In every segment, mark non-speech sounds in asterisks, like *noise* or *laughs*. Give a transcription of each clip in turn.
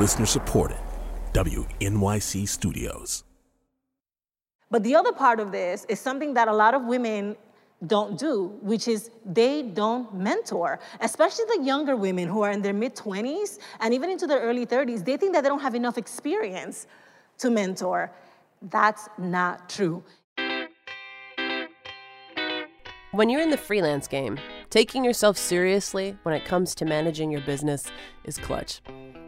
Listener supported. WNYC Studios. But the other part of this is something that a lot of women don't do, which is they don't mentor, especially the younger women who are in their mid 20s and even into their early 30s. They think that they don't have enough experience to mentor. That's not true. When you're in the freelance game, taking yourself seriously when it comes to managing your business is clutch.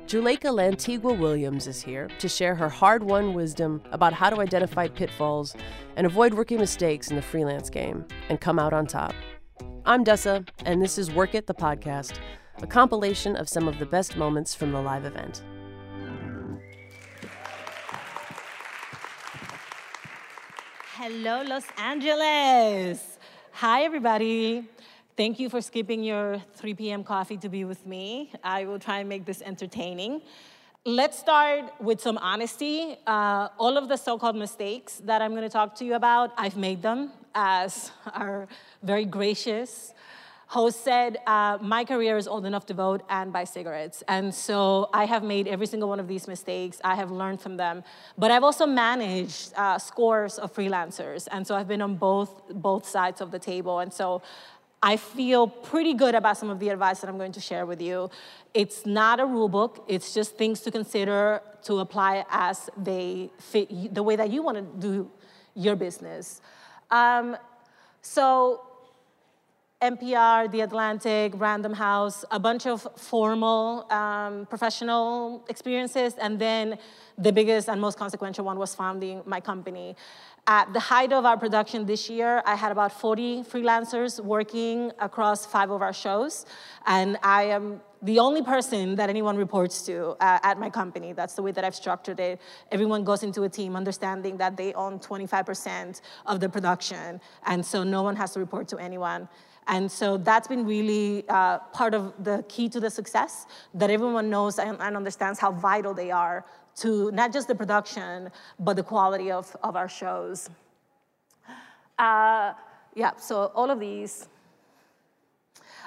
Juleyka Lantigua Williams is here to share her hard won wisdom about how to identify pitfalls and avoid rookie mistakes in the freelance game and come out on top. I'm Dessa, and this is Work It, the podcast, a compilation of some of the best moments from the live event. Hello, Los Angeles. Hi, everybody. Thank you for skipping your 3 p.m. coffee to be with me. I will try and make this entertaining. Let's start with some honesty. Uh, all of the so called mistakes that I'm going to talk to you about, I've made them, as our very gracious host said, uh, my career is old enough to vote and buy cigarettes. And so I have made every single one of these mistakes. I have learned from them. But I've also managed uh, scores of freelancers. And so I've been on both, both sides of the table. And so I feel pretty good about some of the advice that I'm going to share with you. It's not a rule book, it's just things to consider to apply as they fit the way that you want to do your business. Um, so, NPR, The Atlantic, Random House, a bunch of formal um, professional experiences, and then the biggest and most consequential one was founding my company. At the height of our production this year, I had about 40 freelancers working across five of our shows, and I am the only person that anyone reports to uh, at my company. That's the way that I've structured it. Everyone goes into a team understanding that they own 25% of the production, and so no one has to report to anyone. And so that's been really uh, part of the key to the success, that everyone knows and, and understands how vital they are to not just the production, but the quality of, of our shows. Uh, yeah, so all of these.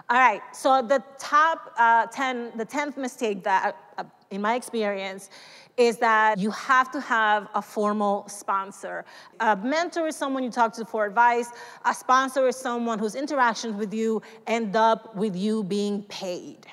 All right, so the top uh, 10, the 10th mistake that, uh, in my experience, is that you have to have a formal sponsor. A mentor is someone you talk to for advice. A sponsor is someone whose interactions with you end up with you being paid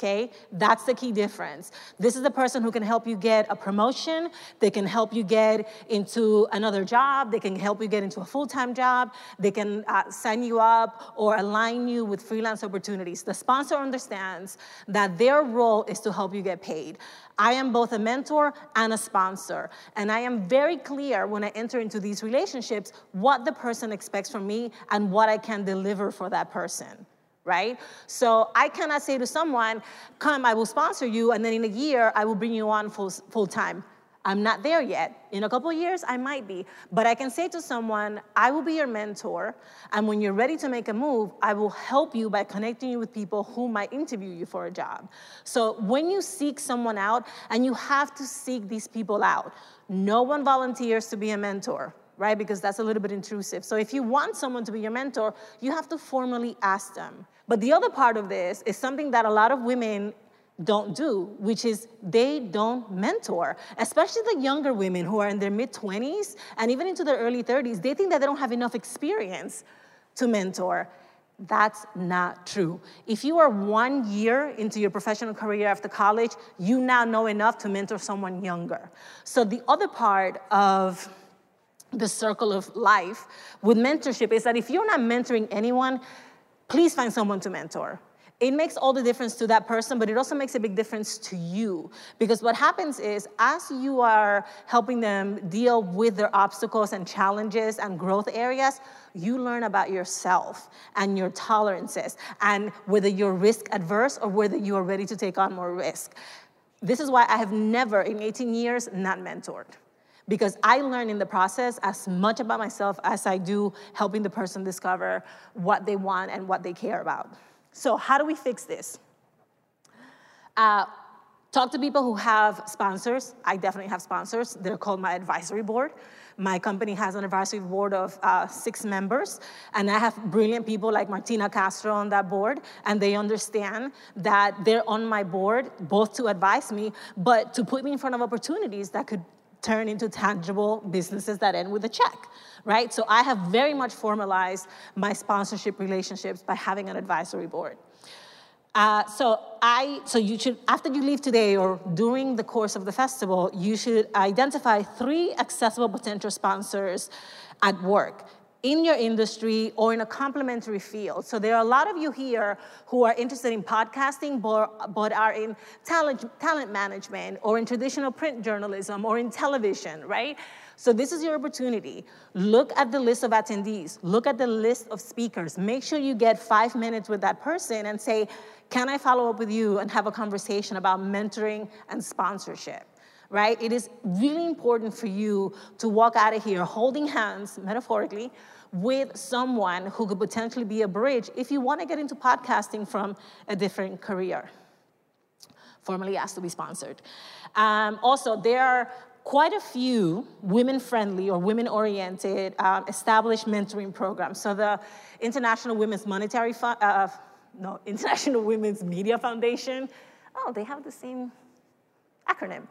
okay? That's the key difference. This is the person who can help you get a promotion, they can help you get into another job, they can help you get into a full time job, they can uh, sign you up or align you with freelance opportunities. The sponsor understands that their role is to help you get paid. I am both a mentor and a sponsor. And I am very clear when I enter into these relationships what the person expects from me and what I can deliver for that person right? So I cannot say to someone, come, I will sponsor you, and then in a year, I will bring you on full, full time. I'm not there yet. In a couple years, I might be. But I can say to someone, I will be your mentor, and when you're ready to make a move, I will help you by connecting you with people who might interview you for a job. So when you seek someone out, and you have to seek these people out, no one volunteers to be a mentor right? Because that's a little bit intrusive. So if you want someone to be your mentor, you have to formally ask them. But the other part of this is something that a lot of women don't do, which is they don't mentor, especially the younger women who are in their mid 20s and even into their early 30s. They think that they don't have enough experience to mentor. That's not true. If you are one year into your professional career after college, you now know enough to mentor someone younger. So the other part of the circle of life with mentorship is that if you're not mentoring anyone, please find someone to mentor. It makes all the difference to that person, but it also makes a big difference to you. Because what happens is, as you are helping them deal with their obstacles and challenges and growth areas, you learn about yourself and your tolerances and whether you're risk adverse or whether you are ready to take on more risk. This is why I have never in 18 years not mentored because I learn in the process as much about myself as I do helping the person discover what they want and what they care about. So, how do we fix this? Uh, Talk to people who have sponsors. I definitely have sponsors. They're called my advisory board. My company has an advisory board of uh, six members, and I have brilliant people like Martina Castro on that board, and they understand that they're on my board both to advise me, but to put me in front of opportunities that could turn into tangible businesses that end with a check, right? So I have very much formalized my sponsorship relationships by having an advisory board. Uh, so I, so you should, after you leave today or during the course of the festival, you should identify three accessible potential sponsors at work in your industry or in a complementary field. So there are a lot of you here who are interested in podcasting, but, but are in talent, talent management or in traditional print journalism or in television, right? So this is your opportunity. Look at the list of attendees. Look at the list of speakers. Make sure you get five minutes with that person and say, can I follow up with you and have a conversation about mentoring and sponsorship? Right? It is really important for you to walk out of here holding hands, metaphorically, with someone who could potentially be a bridge if you want to get into podcasting from a different career. Formally asked to be sponsored. Um, also, there are quite a few women-friendly or women-oriented um, established mentoring programs. So the International Women's Monetary Fund, uh, no, *laughs* International Women's Media Foundation, oh, they have the same acronym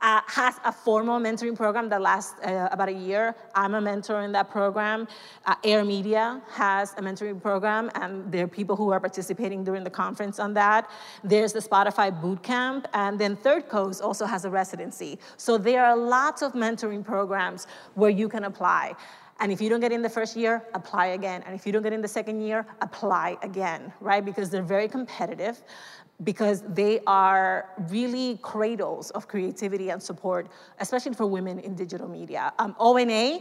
uh, has a formal mentoring program that lasts uh, about a year. I'm a mentor in that program. Uh, Air Media has a mentoring program, and there are people who are participating during the conference on that. There's the Spotify Bootcamp, and then Third Coast also has a residency. So there are lots of mentoring programs where you can apply. And if you don't get in the first year, apply again. And if you don't get in the second year, apply again, right? Because they're very competitive because they are really cradles of creativity and support, especially for women in digital media. Um, ONA,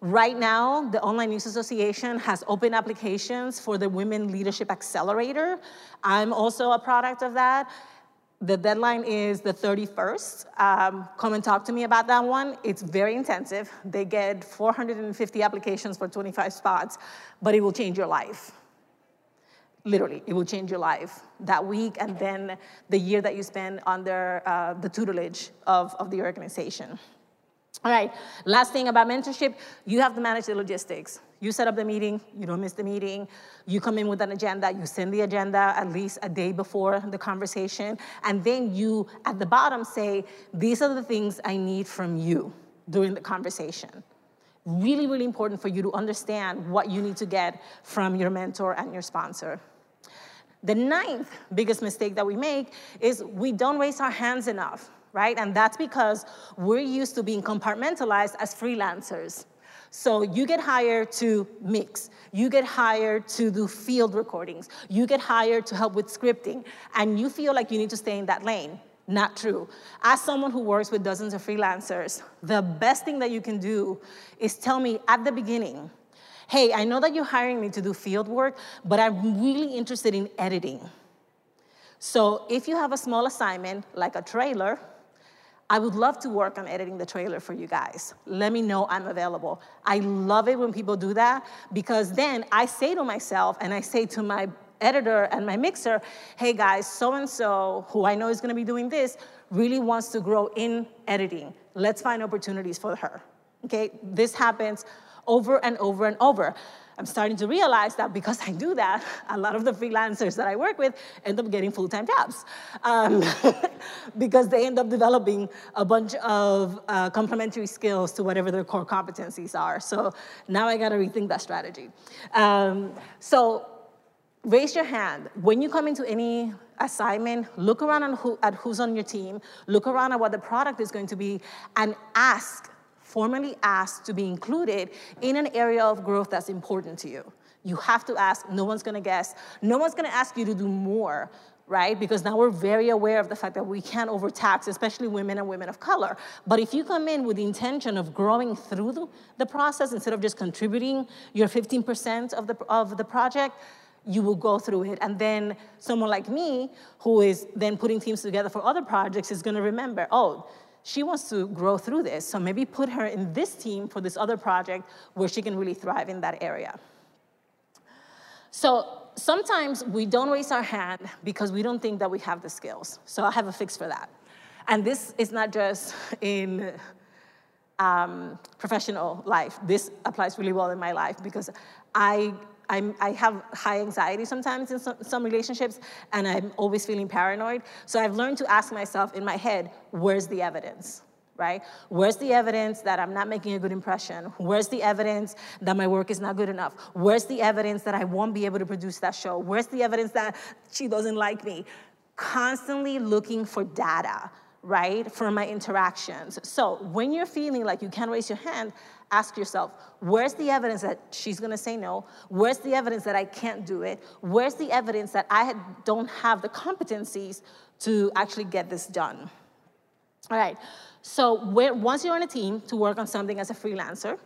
right now, the Online News Association has open applications for the Women Leadership Accelerator. I'm also a product of that. The deadline is the 31st. Um, come and talk to me about that one. It's very intensive. They get 450 applications for 25 spots, but it will change your life literally, it will change your life that week and then the year that you spend under uh, the tutelage of, of the organization. All right, last thing about mentorship, you have to manage the logistics. You set up the meeting, you don't miss the meeting, you come in with an agenda, you send the agenda at least a day before the conversation, and then you, at the bottom, say, These are the things I need from you during the conversation. Really, really important for you to understand what you need to get from your mentor and your sponsor. The ninth biggest mistake that we make is we don't raise our hands enough, right? And that's because we're used to being compartmentalized as freelancers. So you get hired to mix, you get hired to do field recordings, you get hired to help with scripting, and you feel like you need to stay in that lane. Not true. As someone who works with dozens of freelancers, the best thing that you can do is tell me at the beginning, hey, I know that you're hiring me to do field work, but I'm really interested in editing. So if you have a small assignment, like a trailer, I would love to work on editing the trailer for you guys. Let me know I'm available. I love it when people do that because then I say to myself and I say to my editor and my mixer, hey guys, so and so, who I know is gonna be doing this, really wants to grow in editing. Let's find opportunities for her. Okay, this happens over and over and over. I'm starting to realize that because I do that, *laughs* a lot of the freelancers that I work with end up getting full-time jobs um, *laughs* because they end up developing a bunch of uh, complementary skills to whatever their core competencies are. So now I gotta rethink that strategy. Um, so raise your hand. When you come into any assignment, look around who, at who's on your team, look around at what the product is going to be, and ask formally asked to be included in an area of growth that's important to you. You have to ask, no one's gonna guess. No one's gonna ask you to do more, right? Because now we're very aware of the fact that we can't overtax, especially women and women of color. But if you come in with the intention of growing through the, the process instead of just contributing your 15% of the, of the project, you will go through it. And then someone like me, who is then putting teams together for other projects, is gonna remember, oh, she wants to grow through this. So maybe put her in this team for this other project where she can really thrive in that area. So sometimes we don't raise our hand because we don't think that we have the skills. So I have a fix for that. And this is not just in um, professional life. This applies really well in my life because I I'm, i have high anxiety sometimes in some, some, relationships, and I'm always feeling paranoid. So I've learned to ask myself in my head, where's the evidence? Right? Where's the evidence that I'm not making a good impression? Where's the evidence that my work is not good enough? Where's the evidence that I won't be able to produce that show? Where's the evidence that she doesn't like me? Constantly looking for data right, for my interactions. So when you're feeling like you can't raise your hand, ask yourself, where's the evidence that she's gonna say no? Where's the evidence that I can't do it? Where's the evidence that I don't have the competencies to actually get this done? All right, so once you're on a team to work on something as a freelancer,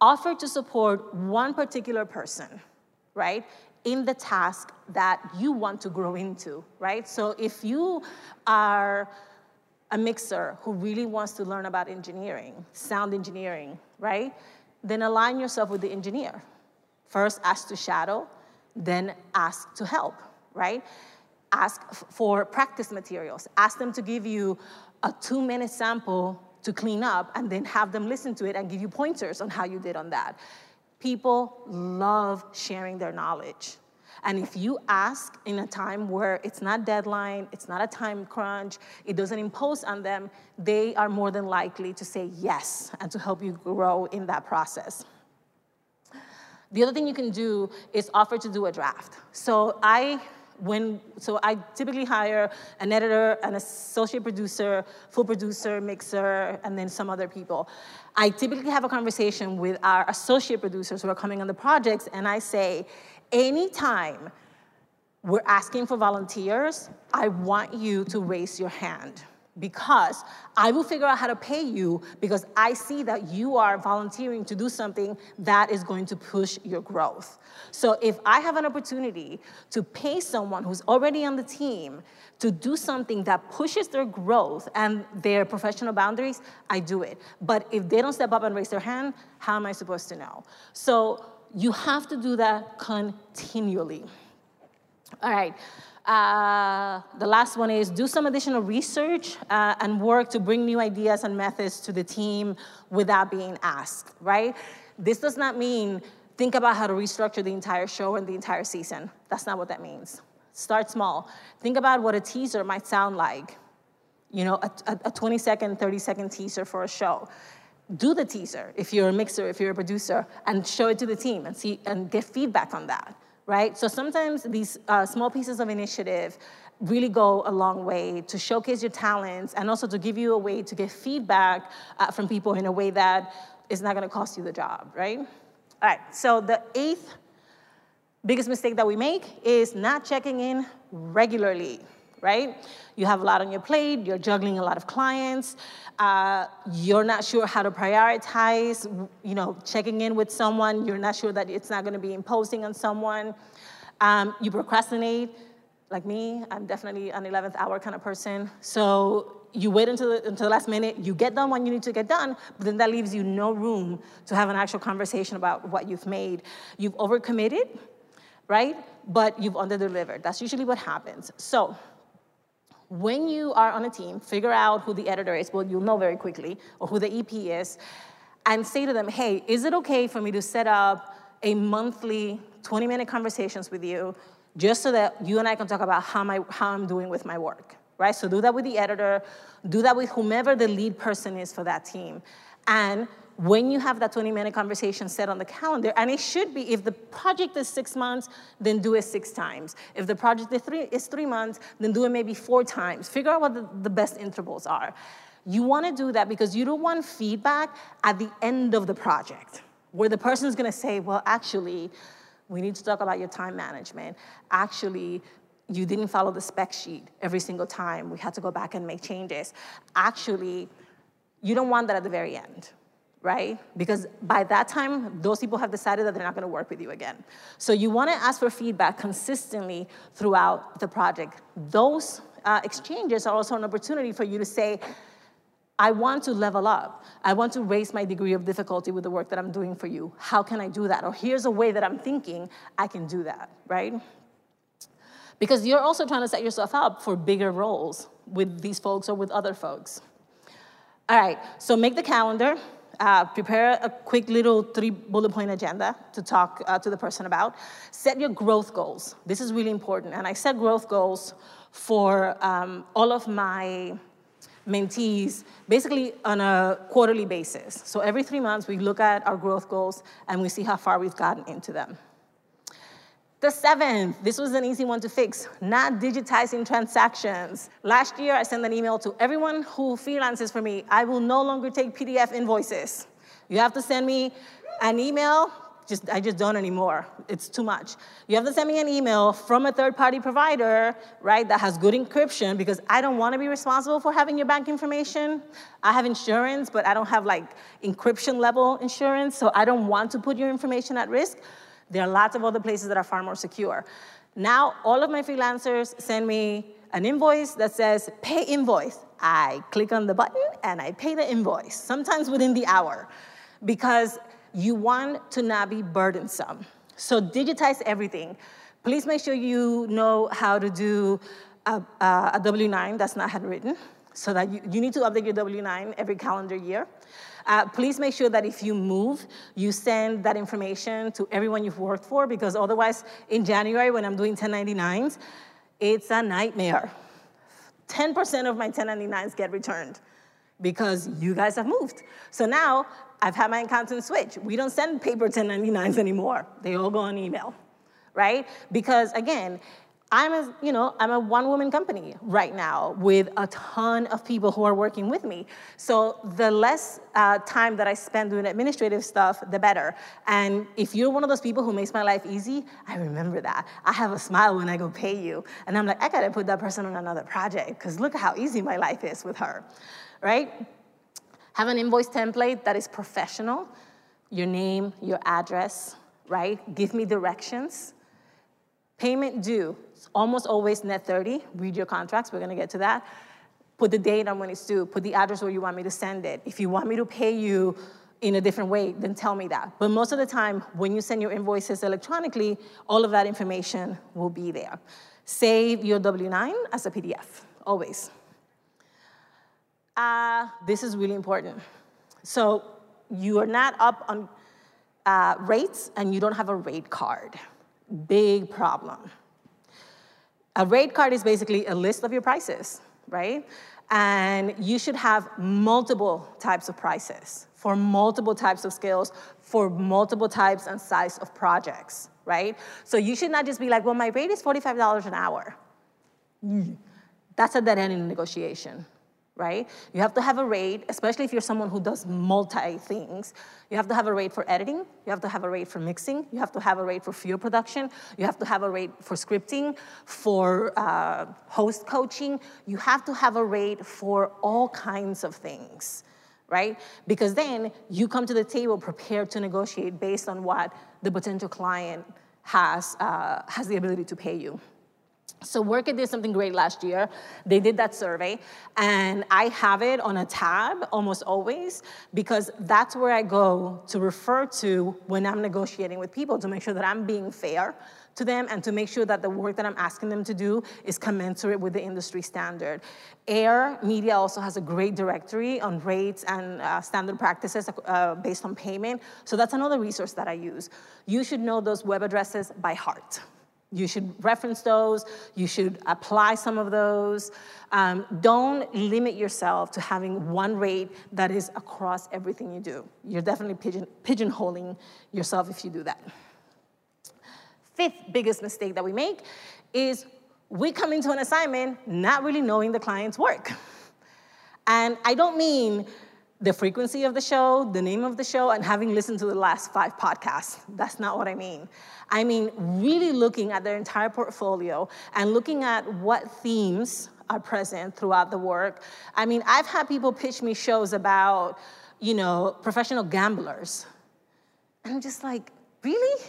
offer to support one particular person, right? in the task that you want to grow into, right? So if you are a mixer who really wants to learn about engineering, sound engineering, right? Then align yourself with the engineer. First, ask to shadow, then ask to help, right? Ask for practice materials. Ask them to give you a two minute sample to clean up and then have them listen to it and give you pointers on how you did on that. People love sharing their knowledge. And if you ask in a time where it's not deadline, it's not a time crunch, it doesn't impose on them, they are more than likely to say yes and to help you grow in that process. The other thing you can do is offer to do a draft. So I when so I typically hire an editor, an associate producer, full producer, mixer, and then some other people. I typically have a conversation with our associate producers who are coming on the projects, and I say, anytime we're asking for volunteers, I want you to raise your hand because I will figure out how to pay you because I see that you are volunteering to do something that is going to push your growth. So if I have an opportunity to pay someone who's already on the team to do something that pushes their growth and their professional boundaries, I do it. But if they don't step up and raise their hand, how am I supposed to know? So you have to do that continually. All right. Uh, the last one is do some additional research uh, and work to bring new ideas and methods to the team without being asked, right? This does not mean think about how to restructure the entire show and the entire season. That's not what that means. Start small. Think about what a teaser might sound like. You know, a, a 20 second, 30 second teaser for a show do the teaser if you're a mixer, if you're a producer, and show it to the team and see and get feedback on that, right? So sometimes these uh, small pieces of initiative really go a long way to showcase your talents and also to give you a way to get feedback uh, from people in a way that is not going to cost you the job, right? All right. So the eighth biggest mistake that we make is not checking in regularly right? You have a lot on your plate, you're juggling a lot of clients, uh, you're not sure how to prioritize, you know, checking in with someone, you're not sure that it's not gonna be imposing on someone. Um, you procrastinate, like me, I'm definitely an 11th hour kind of person. So you wait until the, until the last minute, you get done when you need to get done, but then that leaves you no room to have an actual conversation about what you've made. You've overcommitted, right? But you've underdelivered. That's usually what happens. So when you are on a team, figure out who the editor is, well, you'll know very quickly, or who the EP is, and say to them, hey, is it okay for me to set up a monthly 20 minute conversations with you just so that you and I can talk about how, my, how I'm doing with my work, right? So do that with the editor, do that with whomever the lead person is for that team. And when you have that 20 minute conversation set on the calendar, and it should be, if the project is six months, then do it six times. If the project is three, is three months, then do it maybe four times. Figure out what the, the best intervals are. You wanna do that because you don't want feedback at the end of the project, where the person's gonna say, well, actually, we need to talk about your time management. Actually, you didn't follow the spec sheet every single time. We had to go back and make changes. Actually, you don't want that at the very end right? Because by that time, those people have decided that they're not gonna work with you again. So you wanna ask for feedback consistently throughout the project. Those uh, exchanges are also an opportunity for you to say, I want to level up. I want to raise my degree of difficulty with the work that I'm doing for you. How can I do that? Or here's a way that I'm thinking I can do that, right? Because you're also trying to set yourself up for bigger roles with these folks or with other folks. All right, so make the calendar, uh, prepare a quick little three bullet point agenda to talk uh, to the person about. Set your growth goals. This is really important. And I set growth goals for um, all of my mentees basically on a quarterly basis. So every three months, we look at our growth goals and we see how far we've gotten into them. The seventh, this was an easy one to fix, not digitizing transactions. Last year, I sent an email to everyone who freelances for me. I will no longer take PDF invoices. You have to send me an email just, I just don't anymore. It's too much. You have to send me an email from a third party provider, right, that has good encryption because I don't want to be responsible for having your bank information. I have insurance, but I don't have like encryption level insurance, so I don't want to put your information at risk. There are lots of other places that are far more secure. Now, all of my freelancers send me an invoice that says pay invoice. I click on the button and I pay the invoice, sometimes within the hour, because you want to not be burdensome. So digitize everything. Please make sure you know how to do a a, a W-9 that's not handwritten, so that you, you need to update your W-9 every calendar year. Uh, please make sure that if you move, you send that information to everyone you've worked for, because otherwise, in January, when I'm doing 1099s, it's a nightmare. 10% of my 1099s get returned because you guys have moved. So now I've had my accountant switch. We don't send paper 1099s anymore. They all go on email, right? Because again, I'm a, you know, I'm a one-woman company right now with a ton of people who are working with me. So the less uh, time that I spend doing administrative stuff, the better. And if you're one of those people who makes my life easy, I remember that. I have a smile when I go pay you. And I'm like, I gotta put that person on another project because look how easy my life is with her, right? Have an invoice template that is professional, your name, your address, right? Give me directions. Payment due, almost always net 30. Read your contracts, we're gonna get to that. Put the date on when it's due, put the address where you want me to send it. If you want me to pay you in a different way, then tell me that. But most of the time, when you send your invoices electronically, all of that information will be there. Save your W-9 as a PDF, always uh, this is really important. So you are not up on uh, rates and you don't have a rate card. Big problem. A rate card is basically a list of your prices, right? And you should have multiple types of prices for multiple types of skills, for multiple types and size of projects, right? So you should not just be like, well, my rate is $45 an hour. Mm. That's a dead end in negotiation, right? You have to have a rate, especially if you're someone who does multi things. You have to have a rate for editing, you have to have a rate for mixing, you have to have a rate for field production, you have to have a rate for scripting, for uh, host coaching. You have to have a rate for all kinds of things, right? Because then you come to the table prepared to negotiate based on what the potential client has, uh, has the ability to pay you. So Workit did something great last year. They did that survey, and I have it on a tab almost always because that's where I go to refer to when I'm negotiating with people to make sure that I'm being fair to them and to make sure that the work that I'm asking them to do is commensurate with the industry standard. Air Media also has a great directory on rates and uh, standard practices uh, based on payment. So that's another resource that I use. You should know those web addresses by heart. You should reference those. You should apply some of those. Um, don't limit yourself to having one rate that is across everything you do. You're definitely pigeon, pigeonholing yourself if you do that. Fifth biggest mistake that we make is we come into an assignment not really knowing the client's work. And I don't mean the frequency of the show, the name of the show, and having listened to the last five podcasts. That's not what I mean. I mean, really looking at their entire portfolio and looking at what themes are present throughout the work. I mean, I've had people pitch me shows about, you know, professional gamblers. And I'm just like, really?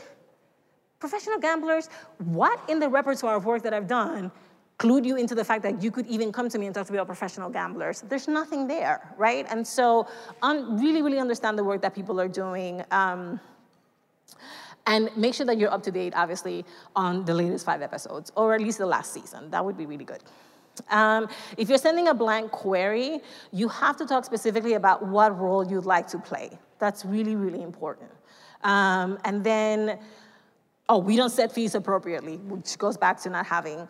Professional gamblers? What in the repertoire of work that I've done clued you into the fact that you could even come to me and talk to me about professional gamblers. There's nothing there, right? And so really, really understand the work that people are doing. Um, and make sure that you're up to date, obviously, on the latest five episodes, or at least the last season. That would be really good. Um, if you're sending a blank query, you have to talk specifically about what role you'd like to play. That's really, really important. Um, and then, oh, we don't set fees appropriately, which goes back to not having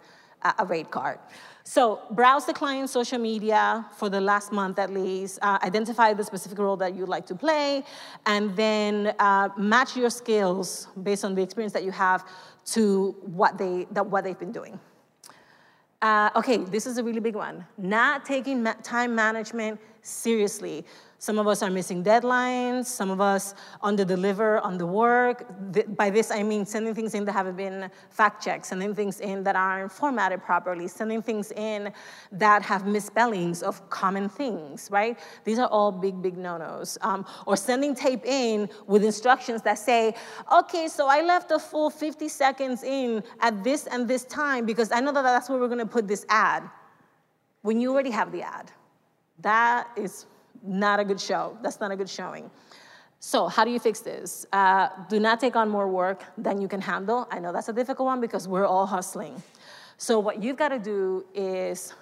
a, rate card. So browse the client's social media for the last month at least, uh, identify the specific role that you'd like to play, and then uh, match your skills based on the experience that you have to what, they, that, what they've been doing. Uh, okay, this is a really big one. Not taking ma time management seriously. Some of us are missing deadlines. Some of us under-deliver on the work. By this, I mean sending things in that haven't been fact-checked, sending things in that aren't formatted properly, sending things in that have misspellings of common things, right? These are all big, big no-nos. Um, or sending tape in with instructions that say, okay, so I left a full 50 seconds in at this and this time because I know that that's where we're gonna put this ad. When you already have the ad. That is not a good show. That's not a good showing. So how do you fix this? Uh, do not take on more work than you can handle. I know that's a difficult one because we're all hustling. So what you've got to do is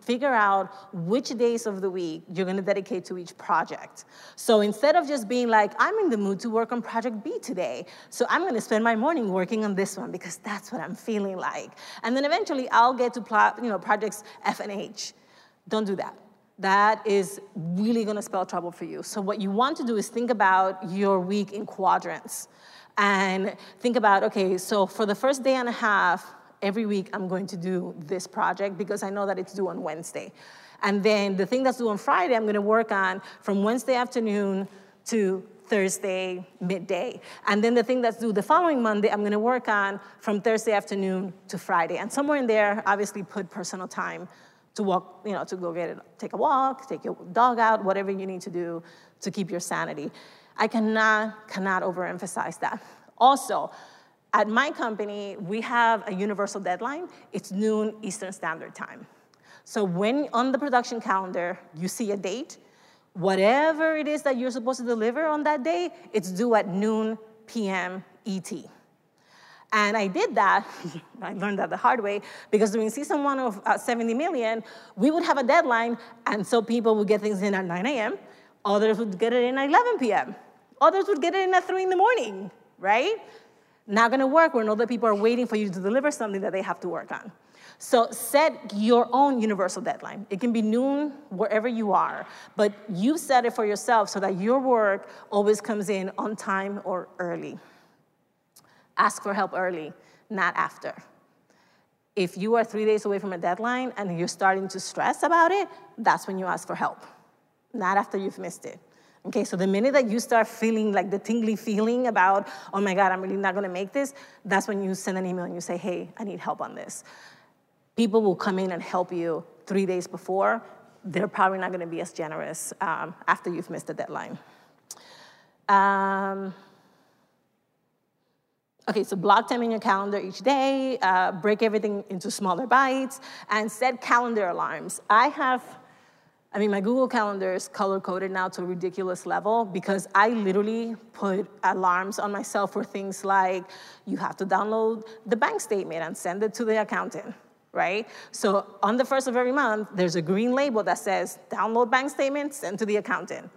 figure out which days of the week you're going to dedicate to each project. So instead of just being like, I'm in the mood to work on project B today, so I'm going to spend my morning working on this one because that's what I'm feeling like. And then eventually I'll get to plot, you know, projects F and H. Don't do that that is really gonna spell trouble for you. So what you want to do is think about your week in quadrants and think about, okay, so for the first day and a half, every week I'm going to do this project because I know that it's due on Wednesday. And then the thing that's due on Friday, I'm gonna work on from Wednesday afternoon to Thursday midday. And then the thing that's due the following Monday, I'm gonna work on from Thursday afternoon to Friday. And somewhere in there, obviously put personal time to walk, you know, to go get it, take a walk, take your dog out, whatever you need to do to keep your sanity. I cannot, cannot overemphasize that. Also, at my company, we have a universal deadline. It's noon Eastern Standard Time. So when on the production calendar you see a date, whatever it is that you're supposed to deliver on that day, it's due at noon PM ET. And I did that, *laughs* I learned that the hard way, because during season one of uh, 70 million, we would have a deadline, and so people would get things in at 9 a.m., others would get it in at 11 p.m., others would get it in at 3 in the morning, right? Not gonna work when other people are waiting for you to deliver something that they have to work on. So set your own universal deadline. It can be noon wherever you are, but you set it for yourself so that your work always comes in on time or early. Ask for help early, not after. If you are three days away from a deadline and you're starting to stress about it, that's when you ask for help, not after you've missed it. Okay, so the minute that you start feeling like the tingly feeling about, oh my God, I'm really not gonna make this, that's when you send an email and you say, hey, I need help on this. People will come in and help you three days before. They're probably not gonna be as generous um, after you've missed the deadline. Um, Okay, so block time in your calendar each day, uh, break everything into smaller bites, and set calendar alarms. I have, I mean, my Google Calendar is color coded now to a ridiculous level because I literally put alarms on myself for things like you have to download the bank statement and send it to the accountant right? So on the first of every month, there's a green label that says download bank statement, send to the accountant,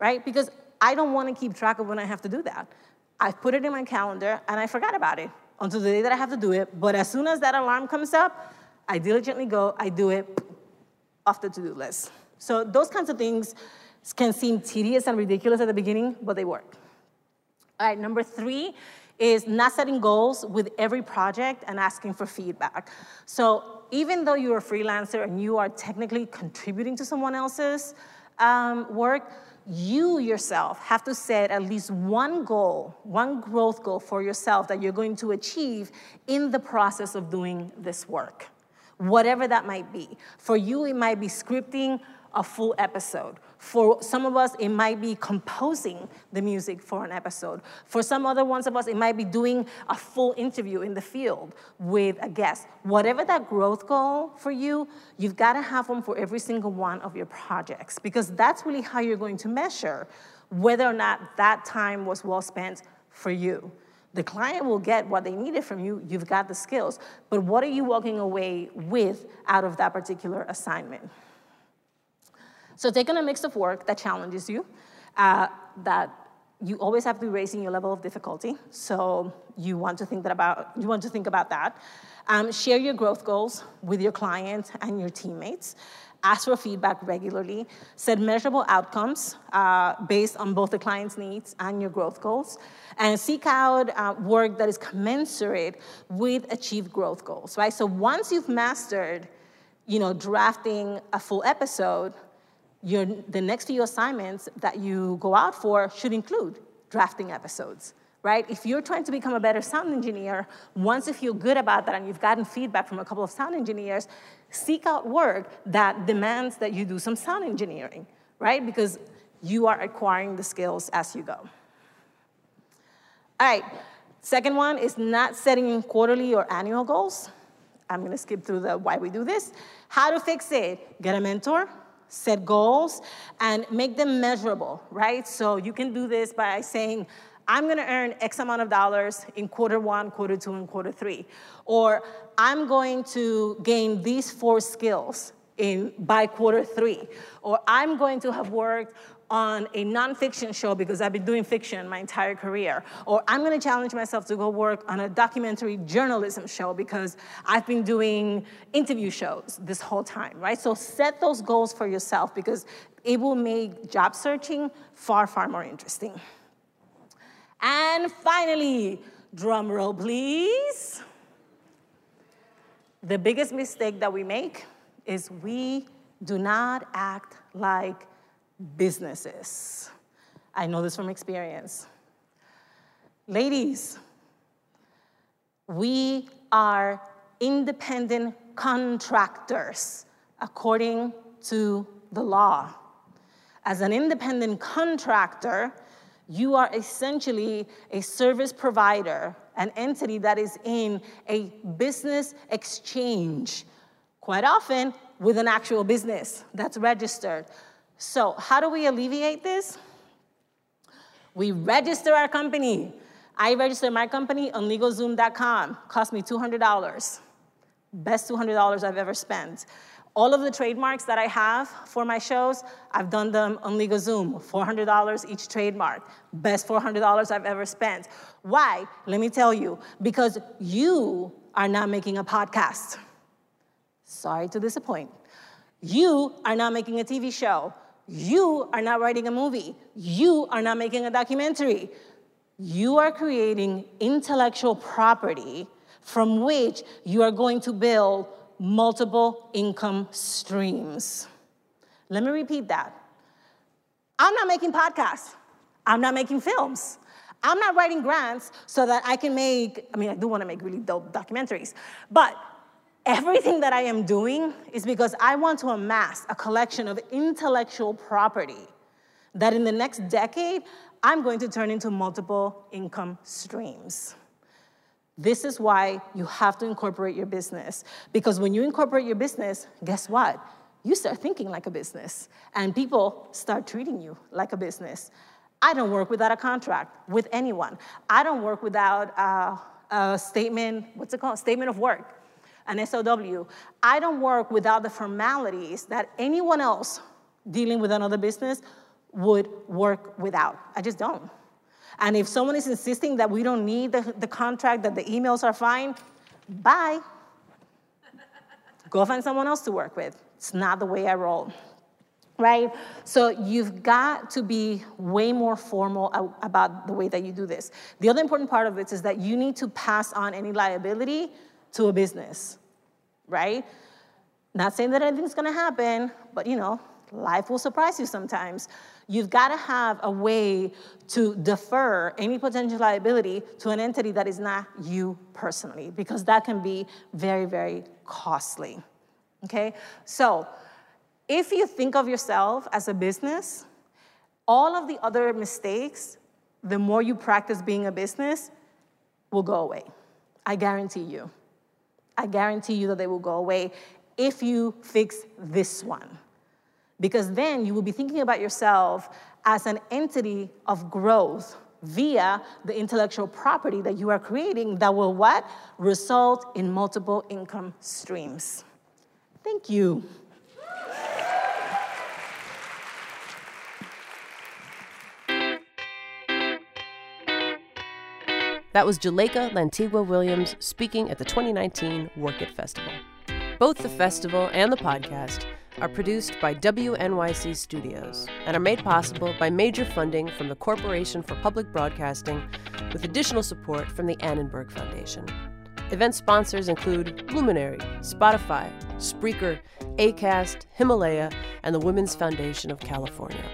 right? Because I don't want to keep track of when I have to do that. I put it in my calendar and I forgot about it until the day that I have to do it. But as soon as that alarm comes up, I diligently go, I do it off the to-do list. So those kinds of things can seem tedious and ridiculous at the beginning, but they work. All right, number three is not setting goals with every project and asking for feedback. So even though you're a freelancer and you are technically contributing to someone else's um, work, you yourself have to set at least one goal, one growth goal for yourself that you're going to achieve in the process of doing this work, whatever that might be. For you, it might be scripting a full episode. For some of us, it might be composing the music for an episode. For some other ones of us, it might be doing a full interview in the field with a guest. Whatever that growth goal for you, you've got to have one for every single one of your projects because that's really how you're going to measure whether or not that time was well spent for you. The client will get what they needed from you. You've got the skills. But what are you walking away with out of that particular assignment? So taking a mix of work that challenges you, uh, that you always have to be raising your level of difficulty. So you want to think that about you want to think about that. Um, share your growth goals with your client and your teammates. Ask for feedback regularly. Set measurable outcomes uh, based on both the client's needs and your growth goals. And seek out uh, work that is commensurate with achieved growth goals, right? So once you've mastered, you know, drafting a full episode, your, the next few assignments that you go out for should include drafting episodes, right? If you're trying to become a better sound engineer, once you feel good about that and you've gotten feedback from a couple of sound engineers, seek out work that demands that you do some sound engineering, right? Because you are acquiring the skills as you go. All right, second one is not setting quarterly or annual goals. I'm gonna skip through the why we do this. How to fix it, get a mentor, set goals, and make them measurable, right? So you can do this by saying, I'm gonna earn X amount of dollars in quarter one, quarter two, and quarter three. Or I'm going to gain these four skills in by quarter three. Or I'm going to have worked on a nonfiction show because I've been doing fiction my entire career. Or I'm gonna challenge myself to go work on a documentary journalism show because I've been doing interview shows this whole time, right? So set those goals for yourself because it will make job searching far, far more interesting. And finally, drum roll please. The biggest mistake that we make is we do not act like businesses. I know this from experience. Ladies, we are independent contractors according to the law. As an independent contractor, you are essentially a service provider, an entity that is in a business exchange, quite often with an actual business that's registered. So, how do we alleviate this? We register our company. I registered my company on LegalZoom.com. Cost me $200. Best $200 I've ever spent. All of the trademarks that I have for my shows, I've done them on LegalZoom, $400 each trademark. Best $400 I've ever spent. Why? Let me tell you, because you are not making a podcast. Sorry to disappoint. You are not making a TV show. You are not writing a movie. You are not making a documentary. You are creating intellectual property from which you are going to build multiple income streams. Let me repeat that. I'm not making podcasts. I'm not making films. I'm not writing grants so that I can make, I mean, I do want to make really dope documentaries, but Everything that I am doing is because I want to amass a collection of intellectual property that in the next decade, I'm going to turn into multiple income streams. This is why you have to incorporate your business. Because when you incorporate your business, guess what? You start thinking like a business, and people start treating you like a business. I don't work without a contract with anyone. I don't work without a, a statement, what's it called? Statement of work an SOW, I don't work without the formalities that anyone else dealing with another business would work without. I just don't. And if someone is insisting that we don't need the, the contract, that the emails are fine, bye. Go find someone else to work with. It's not the way I roll. Right? So you've got to be way more formal about the way that you do this. The other important part of this is that you need to pass on any liability to a business right? Not saying that anything's gonna happen, but you know, life will surprise you sometimes. You've gotta have a way to defer any potential liability to an entity that is not you personally, because that can be very, very costly. Okay? So, if you think of yourself as a business, all of the other mistakes, the more you practice being a business, will go away. I guarantee you. I guarantee you that they will go away if you fix this one. Because then you will be thinking about yourself as an entity of growth via the intellectual property that you are creating that will what? Result in multiple income streams. Thank you. That was Juleyka Lantigua Williams speaking at the 2019 Work It Festival. Both the festival and the podcast are produced by WNYC Studios and are made possible by major funding from the Corporation for Public Broadcasting with additional support from the Annenberg Foundation. Event sponsors include Luminary, Spotify, Spreaker, ACAST, Himalaya, and the Women's Foundation of California.